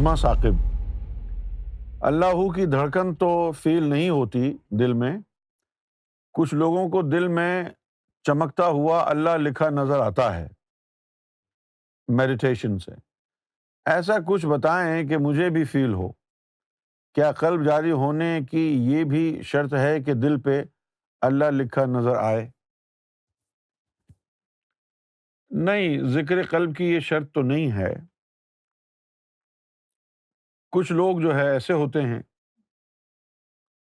نظمہ ثاقب۔ اللہ کی دھڑکن تو فیل نہیں ہوتی دل میں۔ کچھ لوگوں کو دل میں چمکتا ہوا اللہ لکھا نظر آتا ہے۔ میڈیٹیشن سے۔ ایسا کچھ بتائیں کہ مجھے بھی فیل ہو۔ کیا قلب جاری ہونے کی یہ بھی شرط ہے کہ دل پہ اللہ لکھا نظر آئے؟ نہیں، ذکر قلب کی یہ شرط تو نہیں ہے۔ کچھ لوگ جو ہے ایسے ہوتے ہیں۔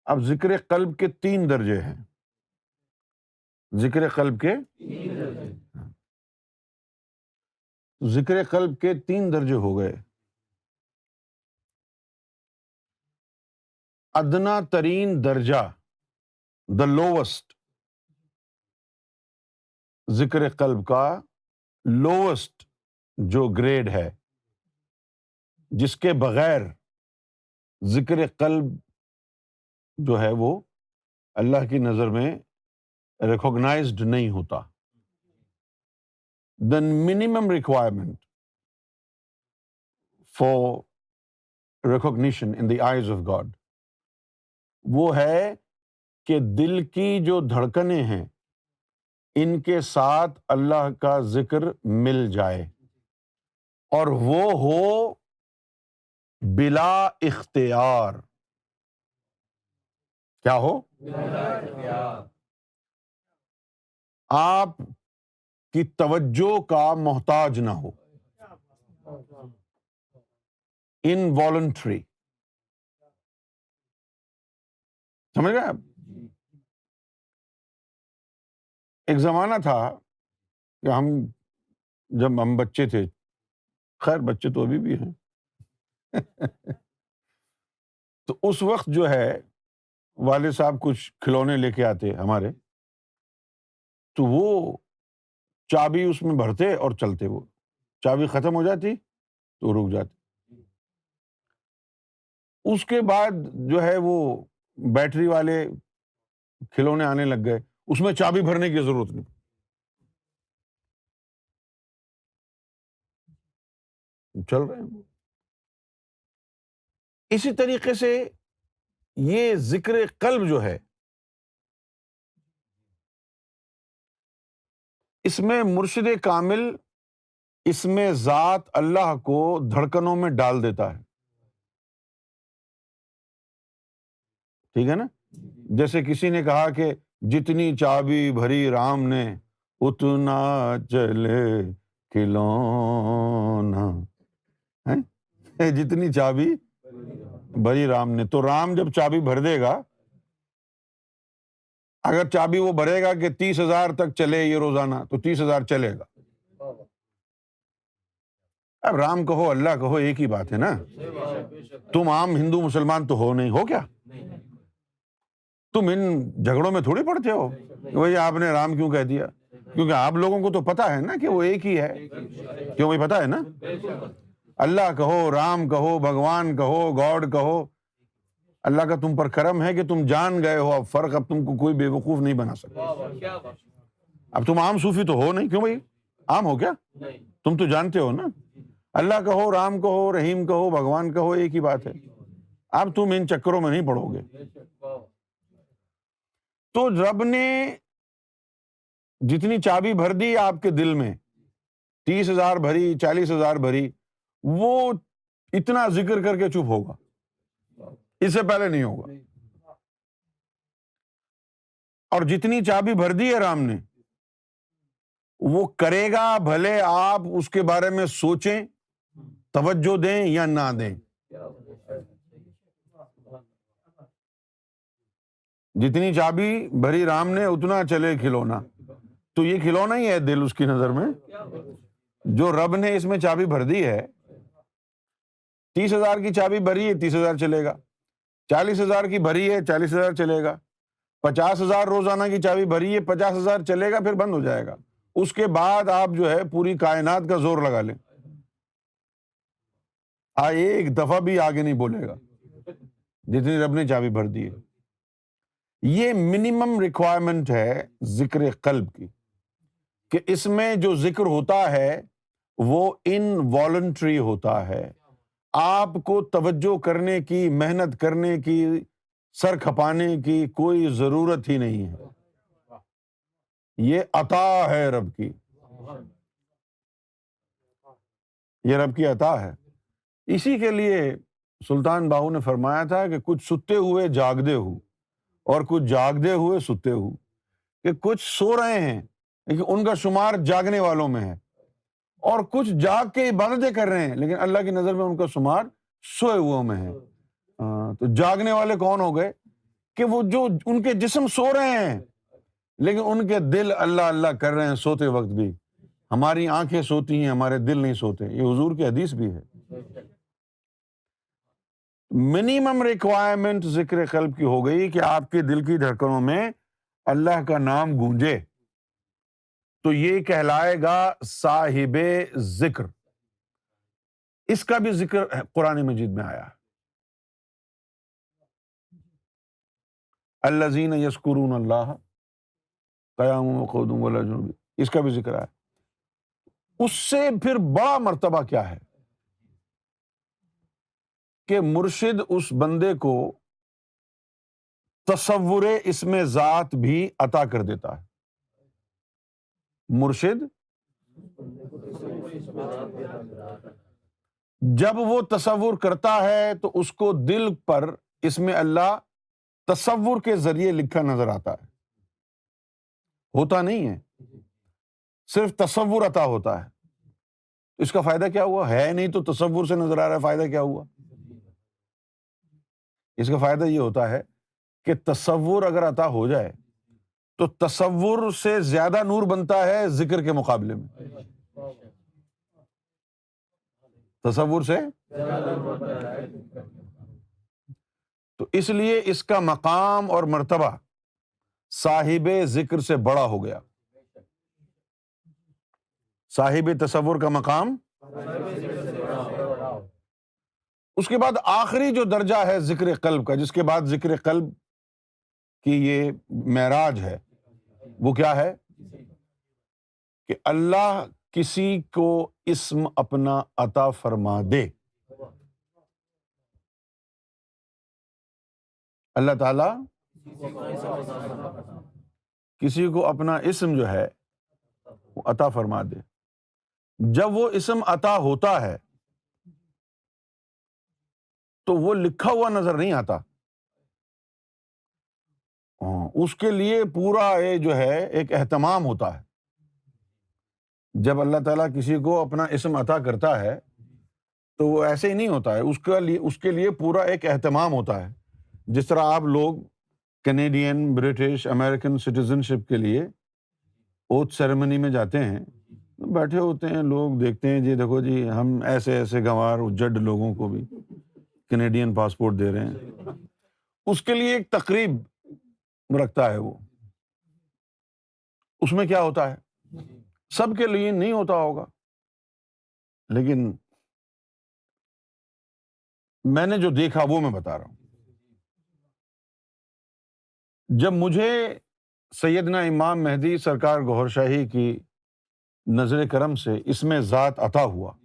اب ذکر قلب کے تین درجے ہیں۔ ذکر قلب کے ذکر قلب کے تین درجے ہو گئے۔ ادنا ترین درجہ دا لوسٹ ذکر قلب کا لوسٹ جو گریڈ ہے۔ جس کے بغیر ذکر قلب جو ہے وہ اللہ کی نظر میں ریکوگنائزڈ نہیں ہوتا۔ Then minimum requirement for recognition in the eyes of God وہ ہے کہ دل کی جو دھڑکنیں ہیں، ان کے ساتھ اللہ کا ذکر مل جائے اور وہ ہو بلا اختیار۔ کیا ہو؟ آپ کی توجہ کا محتاج نہ ہو۔ ان والنٹری سمجھ گئے آپ؟ ایک زمانہ تھا کہ ہم جب ہم بچے تھے، خیر بچے تو ابھی بھی ہیں۔ تو اس وقت جو ہے، والد صاحب کچھ کھلونے لے کے آتے ہمارے۔ تو وہ چابی اس میں بھرتے اور چلتے وہ۔ چابی ختم ہو جاتی تو رک جاتی اس کے بعد جو ہے وہ بیٹری والے کھلونے آنے لگ گئے۔ اس میں چابی بھرنے کی ضرورت نہیں۔ چل رہے ہیں۔ اسی طریقے سے یہ ذکر قلب جو ہے، اس میں مرشد کامل، اس میں ذات اللہ کو دھڑکنوں میں ڈال دیتا ہے۔ ٹھیک ہے نا؟ جیسے کسی نے کہا کہ جتنی چابی بھری رام نے، اتنا چلے کھلونا۔ جتنی چابی بھری رام نے، تو رام جب چابی بھر دے گا، اگر چابی وہ بھرے گا کہ تیس ہزار تک چلے یہ روزانہ، تو تیس ہزار چلے گا۔ اب رام کہو، اللہ کہو، ایک ہی بات ہے نا۔ تم عام ہندو مسلمان تو ہو نہیں، ہو کیا؟ تم ان جھگڑوں میں تھوڑی پڑتے ہو۔ وہی آپ نے رام کیوں کہہ دیا؟ کیونکہ آپ لوگوں کو تو پتا ہے نا کہ وہ ایک ہی ہے۔ کیوں بھائی پتا ہے نا؟ اللہ کہو رام کہو بھگوان کہو گاڈ کہو۔ اللہ کا تم پر کرم ہے کہ تم جان گئے ہو اب فرق اب تم کو کوئی بے وقوف نہیں بنا سکتا۔ اب تم عام صوفی تو ہو نہیں کیوں بھائی؟ عام ہو کیا؟ تم تو جانتے ہو نا۔ اللہ کہو رام کہو رحیم کہو بھگوان کہو ایک ہی بات ہے۔ اب تم ان چکروں میں نہیں پڑھو گے۔ تو رب نے جتنی چابی بھر دی آپ کے دل میں تیس ہزار بھری چالیس ہزار بھری وہ اتنا ذکر کر کے چپ ہوگا۔ اس سے پہلے نہیں ہوگا۔ اور جتنی چابی بھر دی ہے رام نے، وہ کرے گا بھلے آپ اس کے بارے میں سوچیں، توجہ دیں یا نہ دیں۔ جتنی چابی بھری رام نے، اتنا چلے کھلونا۔ تو یہ کھلونا ہی ہے دل اس کی نظر میں۔ جو رب نے اس میں چابی بھر دی ہے تیس ہزار کی چابی بھری ہے، تیس ہزار چلے گا۔ چالیس ہزار کی بھری ہے، چالیس ہزار چلے گا۔ پچاس ہزار روزانہ کی چابی بھری ہے، پچاس ہزار چلے گا، پھر بند ہو جائے گا۔ اس کے بعد آپ جو ہے پوری کائنات کا زور لگا لیں۔ ایک دفعہ بھی آگے نہیں بولے گا۔ جتنی رب نے چابی بھر دی ہے۔ یہ منیمم ریکوائرمنٹ ہے ذکر قلب کی۔ کہ اس میں جو ذکر ہوتا ہے، وہ ان والنٹری ہوتا ہے۔ آپ کو توجہ کرنے کی، محنت کرنے کی، سر کھپانے کی کوئی ضرورت ہی نہیں ہے۔ یہ عطا ہے رب کی۔ یہ رب کی عطا ہے۔ اسی کے لیے سلطان باہو نے فرمایا تھا کہ کچھ ستے ہوئے جاگدے ہو اور کچھ جاگدے ہوئے ستے ہو۔ کہ کچھ سو رہے ہیں، لیکن ان کا شمار جاگنے والوں میں ہے۔ اور کچھ جاگ کے عبادتیں کر رہے ہیں، لیکن اللہ کی نظر میں ان کا شمار سوئے ہوئے میں ہے۔ تو جاگنے والے کون ہو گئے؟ کہ وہ جو ان کے جسم سو رہے ہیں، لیکن ان کے دل اللہ اللہ کر رہے ہیں سوتے وقت بھی۔ ہماری آنکھیں سوتی ہیں، ہمارے دل نہیں سوتے۔ یہ حضور کی حدیث بھی ہے۔ منیمم ریکوائرمنٹ ذکر قلب کی ہو گئی کہ آپ کے دل کی دھڑکنوں میں اللہ کا نام گونجے۔ تو یہ کہلائے گا صاحب ذکر۔ اس کا بھی ذکر قرآن مجید میں آیا۔ اللہ زین یسکرون اللہ قیام اس کا بھی ذکر آیا۔ اس سے پھر بڑا مرتبہ کیا ہے؟ کہ مرشد اس بندے کو تصور اس میں ذات بھی عطا کر دیتا ہے۔ مرشد؟ جب وہ تصور کرتا ہے تو اس کو دل پر اس میں اللہ تصور کے ذریعے لکھا نظر آتا ہے۔ ہوتا نہیں ہے۔ صرف تصور عطا ہوتا ہے۔ اس کا فائدہ کیا ہوا؟ ہے نہیں تو تصور سے نظر آ رہا ہے، فائدہ کیا ہوا؟ اس کا فائدہ یہ ہوتا ہے کہ تصور اگر عطا ہو جائے تو تصور سے زیادہ نور بنتا ہے ذکر کے مقابلے میں۔ تصور سے؟ تو اس لیے اس کا مقام اور مرتبہ صاحب ذکر سے بڑا ہو گیا۔ صاحب تصور کا مقام؟ اس کے بعد آخری جو درجہ ہے ذکر قلب کا، جس کے بعد ذکر قلب کی یہ معراج ہے وہ کیا ہے؟ کہ اللہ کسی کو اسم اپنا عطا فرما دے۔ اللہ تعالی کسی کو اپنا اسم جو ہے، وہ عطا فرما دے۔ جب وہ اسم عطا ہوتا ہے، تو وہ لکھا ہوا نظر نہیں آتا۔ ہاں، اس کے لیے پورا یہ جو ہے، ایک اہتمام ہوتا ہے۔ جب اللہ تعالیٰ کسی کو اپنا اسم عطا کرتا ہے، تو وہ ایسے ہی نہیں ہوتا ہے۔ اس کے لیے اس کے لیے پورا ایک اہتمام ہوتا ہے۔ جس طرح آپ لوگ Canadian British American citizenship کے لیے اوتھ سیریمنی میں جاتے ہیں، بیٹھے ہوتے ہیں، لوگ دیکھتے ہیں جی دیکھو جی ہم ایسے ایسے گنوار جڈ لوگوں کو بھی کینیڈین پاسپورٹ دے رہے ہیں۔ اس کے لیے ایک تقریب رکھتا ہے وہ۔ اس میں کیا ہوتا ہے؟ سب کے لیے نہیں ہوتا ہوگا۔ لیکن میں نے جو دیکھا وہ میں بتا رہا ہوں۔ جب مجھے سیدنا امام مہدی سرکار گہر شاہی کی نظر کرم سے اس میں ذات عطا ہوا،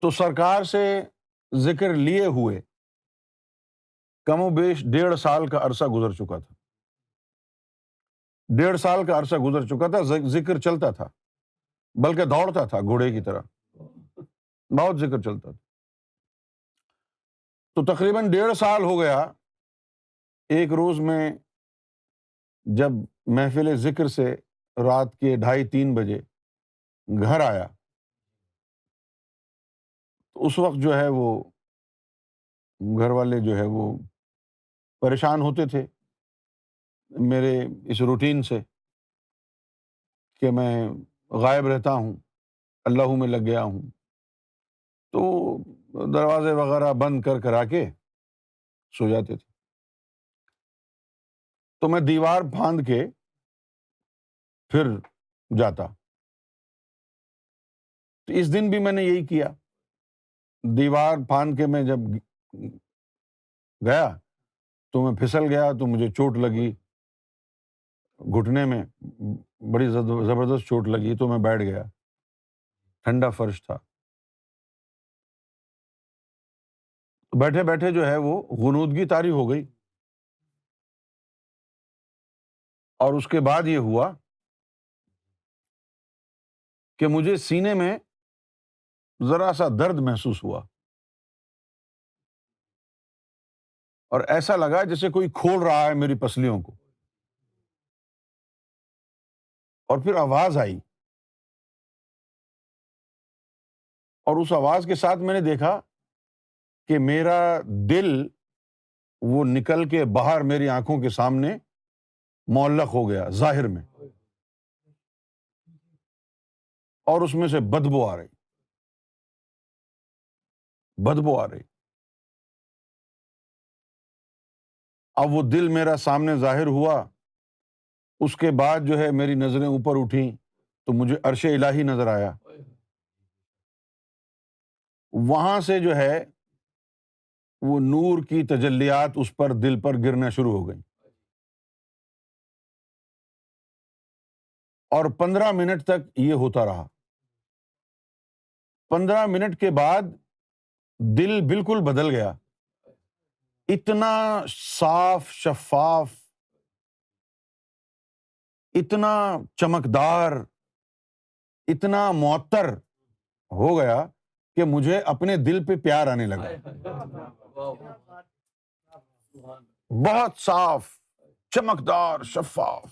تو سرکار سے ذکر لیے ہوئے کم و بیش ڈیڑھ سال کا عرصہ گزر چکا تھا۔ ڈیڑھ سال کا عرصہ گزر چکا تھا ذکر چلتا تھا، بلکہ دوڑتا تھا گھوڑے کی طرح۔ بہت ذکر چلتا تھا۔ تو تقریباً ڈیڑھ سال ہو گیا۔ ایک روز میں جب محفل ذکر سے رات کے ڈھائی تین بجے گھر آیا، تو اس وقت جو ہے وہ گھر والے جو ہے وہ پریشان ہوتے تھے میرے اس روٹین سے کہ میں غائب رہتا ہوں، اللہ میں لگ گیا ہوں۔ تو دروازے وغیرہ بند کر کرا کے سو جاتے تھے۔ تو میں دیوار پھاند کے پھر جاتا۔ تو اس دن بھی میں نے یہی کیا۔ دیوار پھان کے میں جب گیا تو میں پھسل گیا تو مجھے چوٹ لگی۔ گھٹنے میں بڑی زبردست چوٹ لگی تو میں بیٹھ گیا۔ ٹھنڈا فرش تھا۔ بیٹھے بیٹھے جو ہے وہ غنودگی تاری ہو گئی۔ اور اس کے بعد یہ ہوا کہ مجھے سینے میں ذرا سا درد محسوس ہوا۔ اور ایسا لگا جیسے کوئی کھول رہا ہے میری پسلیوں کو۔ اور پھر آواز آئی۔ اور اس آواز کے ساتھ میں نے دیکھا کہ میرا دل وہ نکل کے باہر میری آنکھوں کے سامنے معلق ہو گیا ظاہر میں۔ اور اس میں سے بدبو آ رہی۔ بدبو آ رہی۔ اب وہ دل میرا سامنے ظاہر ہوا، اس کے بعد جو ہے میری نظریں اوپر اٹھیں تو مجھے عرش الہی نظر آیا۔ وہاں سے جو ہے وہ نور کی تجلیات اس پر دل پر گرنا شروع ہو گئی اور پندرہ منٹ تک یہ ہوتا رہا۔ پندرہ منٹ کے بعد دل بالکل بدل گیا۔ اتنا صاف شفاف اتنا چمکدار اتنا معطر ہو گیا کہ مجھے اپنے دل پہ پیار آنے لگا۔ بہت صاف چمکدار شفاف۔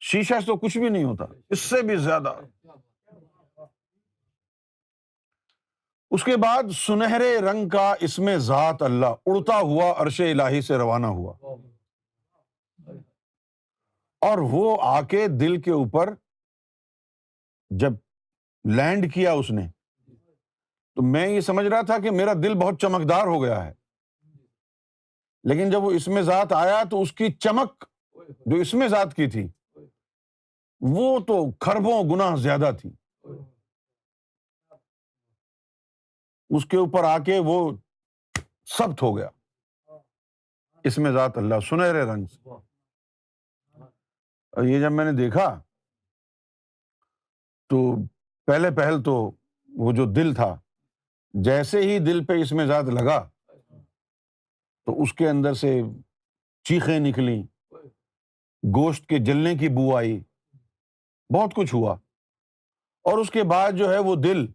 شیشہ تو کچھ بھی نہیں ہوتا اس سے بھی زیادہ۔ اس کے بعد سنہرے رنگ کا اس میں ذات اللہ اڑتا ہوا عرش الہی سے روانہ ہوا۔ اور وہ آ کے دل کے اوپر جب لینڈ کیا اس نے، تو میں یہ سمجھ رہا تھا کہ میرا دل بہت چمکدار ہو گیا ہے۔ لیکن جب وہ اس میں ذات آیا تو اس کی چمک جو اس میں ذات کی تھی، وہ تو کھربوں گنا زیادہ تھی۔ اس کے اوپر آ کے وہ سخت ہو گیا۔ اس میں ذات اللہ سنہرے رنگ سے۔ اور یہ جب میں نے دیکھا تو پہلے پہل تو وہ جو دل تھا جیسے ہی دل پہ اس میں ذات لگا تو اس کے اندر سے چیخیں نکلی گوشت کے جلنے کی بو آئی۔ بہت کچھ ہوا۔ اور اس کے بعد جو ہے وہ دل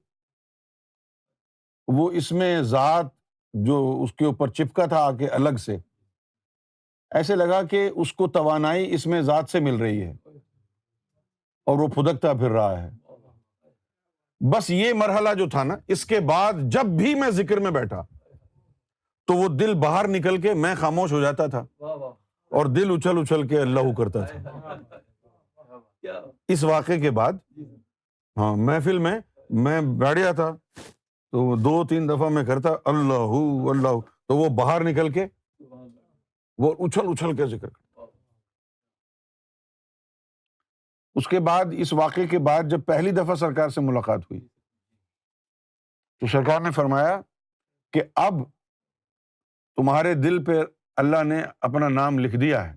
وہ اس میں ذات جو اس کے اوپر چپکا تھا آ کے الگ سے ایسے لگا کہ اس کو توانائی اس میں ذات سے مل رہی ہے اور وہ پھدکتا پھر رہا ہے۔ بس یہ مرحلہ جو تھا نا اس کے بعد جب بھی میں ذکر میں بیٹھا تو وہ دل باہر نکل کے میں خاموش ہو جاتا تھا اور دل اچھل اچھل کے اللہ کرتا تھا۔ اس واقعے کے بعد ہاں محفل میں میں بیٹھ تھا۔ تو دو تین دفعہ میں کرتا اللہ اللہ تو وہ باہر نکل کے وہ اچھل اچھل کے ذکر کرتا۔ اس کے بعد اس واقعے کے بعد جب پہلی دفعہ سرکار سے ملاقات ہوئی تو سرکار نے فرمایا کہ اب تمہارے دل پہ اللہ نے اپنا نام لکھ دیا ہے۔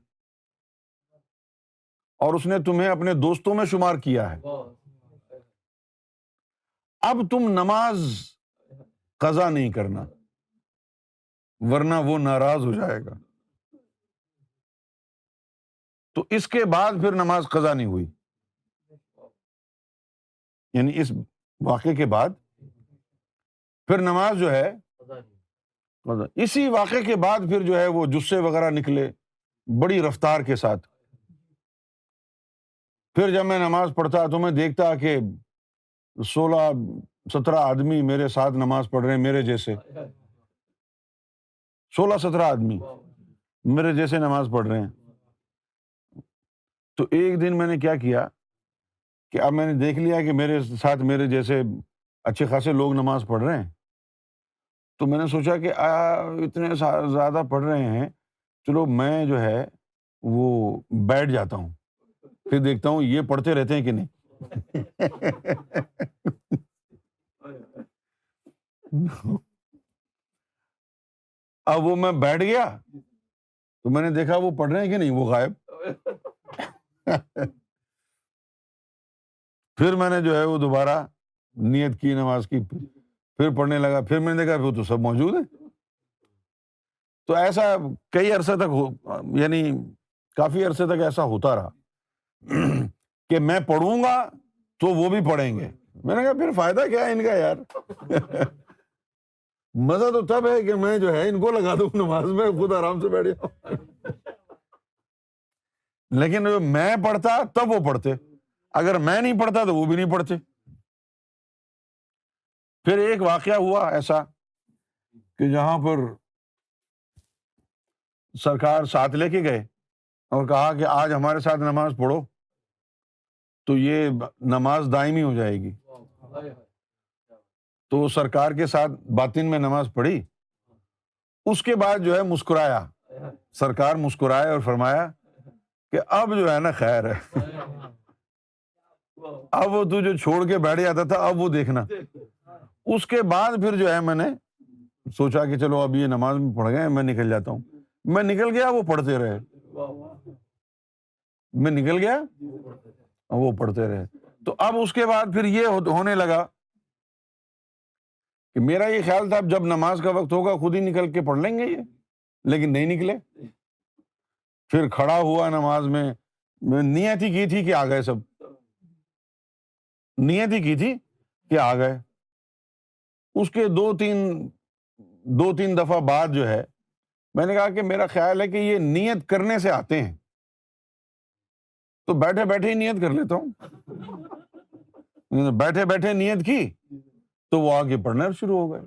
اور اس نے تمہیں اپنے دوستوں میں شمار کیا ہے۔ اب تم نماز قزا نہیں کرنا، ورنہ وہ ناراض ہو جائے گا۔ تو اس کے بعد پھر نماز قزا نہیں ہوئی۔ یعنی اس واقعے کے بعد پھر نماز جو ہے اسی واقعے کے بعد پھر جو ہے وہ جسے وغیرہ نکلے، بڑی رفتار کے ساتھ۔ پھر جب میں نماز پڑھتا تو میں دیکھتا کہ سولہ سترہ آدمی میرے ساتھ نماز پڑھ رہے ہیں، میرے جیسے۔ سولہ سترہ آدمی میرے جیسے نماز پڑھ رہے ہیں۔ تو ایک دن میں نے کیا کیا کہ اب میں نے دیکھ لیا کہ میرے ساتھ میرے جیسے اچھے خاصے لوگ نماز پڑھ رہے ہیں۔ تو میں نے سوچا کہ اتنے زیادہ پڑھ رہے ہیں، چلو میں جو ہے وہ بیٹھ جاتا ہوں۔ پھر دیکھتا ہوں یہ پڑھتے رہتے ہیں کہ نہیں۔ اب وہ میں بیٹھ گیا تو میں نے دیکھا وہ پڑھ رہے ہیں کہ نہیں؟ وہ غائب۔ پھر میں نے جو ہے وہ دوبارہ نیت کی، نماز کی، پھر پڑھنے لگا، پھر میں نے دیکھا وہ تو سب موجود ہے تو ایسا کئی عرصے تک یعنی کافی عرصے تک ایسا ہوتا رہا کہ میں پڑھوں گا تو وہ بھی پڑھیں گے۔ میں نے کہا پھر فائدہ کیا ہے ان کا یار؟ مزہ تو تب ہے کہ میں جو ہے ان کو لگا دوں نماز میں، خود آرام سے بیٹھ جاؤں۔ لیکن میں پڑھتا تب وہ پڑھتے۔ اگر میں نہیں پڑھتا تو وہ بھی نہیں پڑھتے۔ پھر ایک واقعہ ہوا ایسا کہ جہاں پر سرکار ساتھ لے کے گئے اور کہا کہ آج ہمارے ساتھ نماز پڑھو تو یہ نماز دائمی ہو جائے گی۔ تو سرکار کے ساتھ باطن میں نماز پڑھی۔ اس کے بعد جو ہے مسکرایا۔ سرکار مسکرائے اور فرمایا کہ اب جو ہے نا خیر ہے۔ اب وہ تو جو چھوڑ کے بیٹھ جاتا تھا، اب وہ دیکھنا۔ اس کے بعد پھر جو ہے میں نے سوچا کہ چلو اب یہ نماز میں پڑھ گئے، میں نکل جاتا ہوں۔ میں نکل گیا، وہ پڑھتے رہے۔ میں نکل گیا، وہ پڑھتے رہے۔ تو اب اس کے بعد پھر یہ ہونے لگا کہ میرا یہ خیال تھا اب جب نماز کا وقت ہوگا خود ہی نکل کے پڑھ لیں گے یہ، لیکن نہیں نکلے۔ پھر کھڑا ہوا نماز میں نیت ہی کی تھی کہ آ گئے سب۔ نیت ہی کی تھی کہ آ گئے۔ اس کے دو تین دو تین دفعہ بعد جو ہے، میں نے کہا کہ میرا خیال ہے کہ یہ نیت کرنے سے آتے ہیں۔ تو بیٹھے بیٹھے ہی نیت کر لیتا ہوں۔ بیٹھے بیٹھے نیت کی۔ تو وہ آگے پڑھنا شروع ہو گئے۔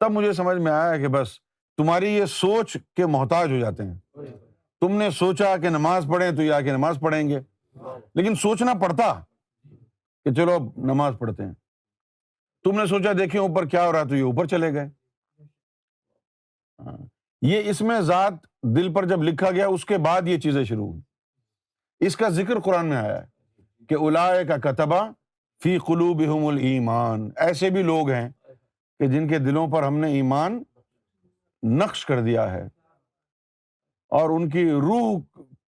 تب مجھے سمجھ میں آیا کہ بس تمہاری یہ سوچ کے محتاج ہو جاتے ہیں۔ تم نے سوچا کہ نماز پڑھیں تو یہ آ کے نماز پڑھیں گے۔ لیکن سوچنا پڑتا کہ چلو اب نماز پڑھتے ہیں۔ تم نے سوچا دیکھیں اوپر کیا ہو رہا تو یہ اوپر چلے گئے۔ ہاں، یہ اس میں ذات دل پر جب لکھا گیا اس کے بعد یہ چیزیں شروع ہوئی۔ اس کا ذکر قرآن میں آیا ہے کہ الا کا کتبہ فی قلوب المان ایسے بھی لوگ ہیں کہ جن کے دلوں پر ہم نے ایمان نقش کر دیا ہے اور ان کی روح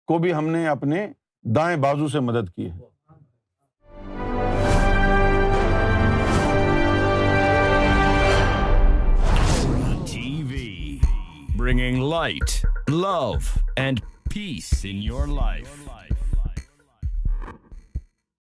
کو بھی ہم نے اپنے دائیں بازو سے مدد کی ہے bringing light, love, and peace in your life.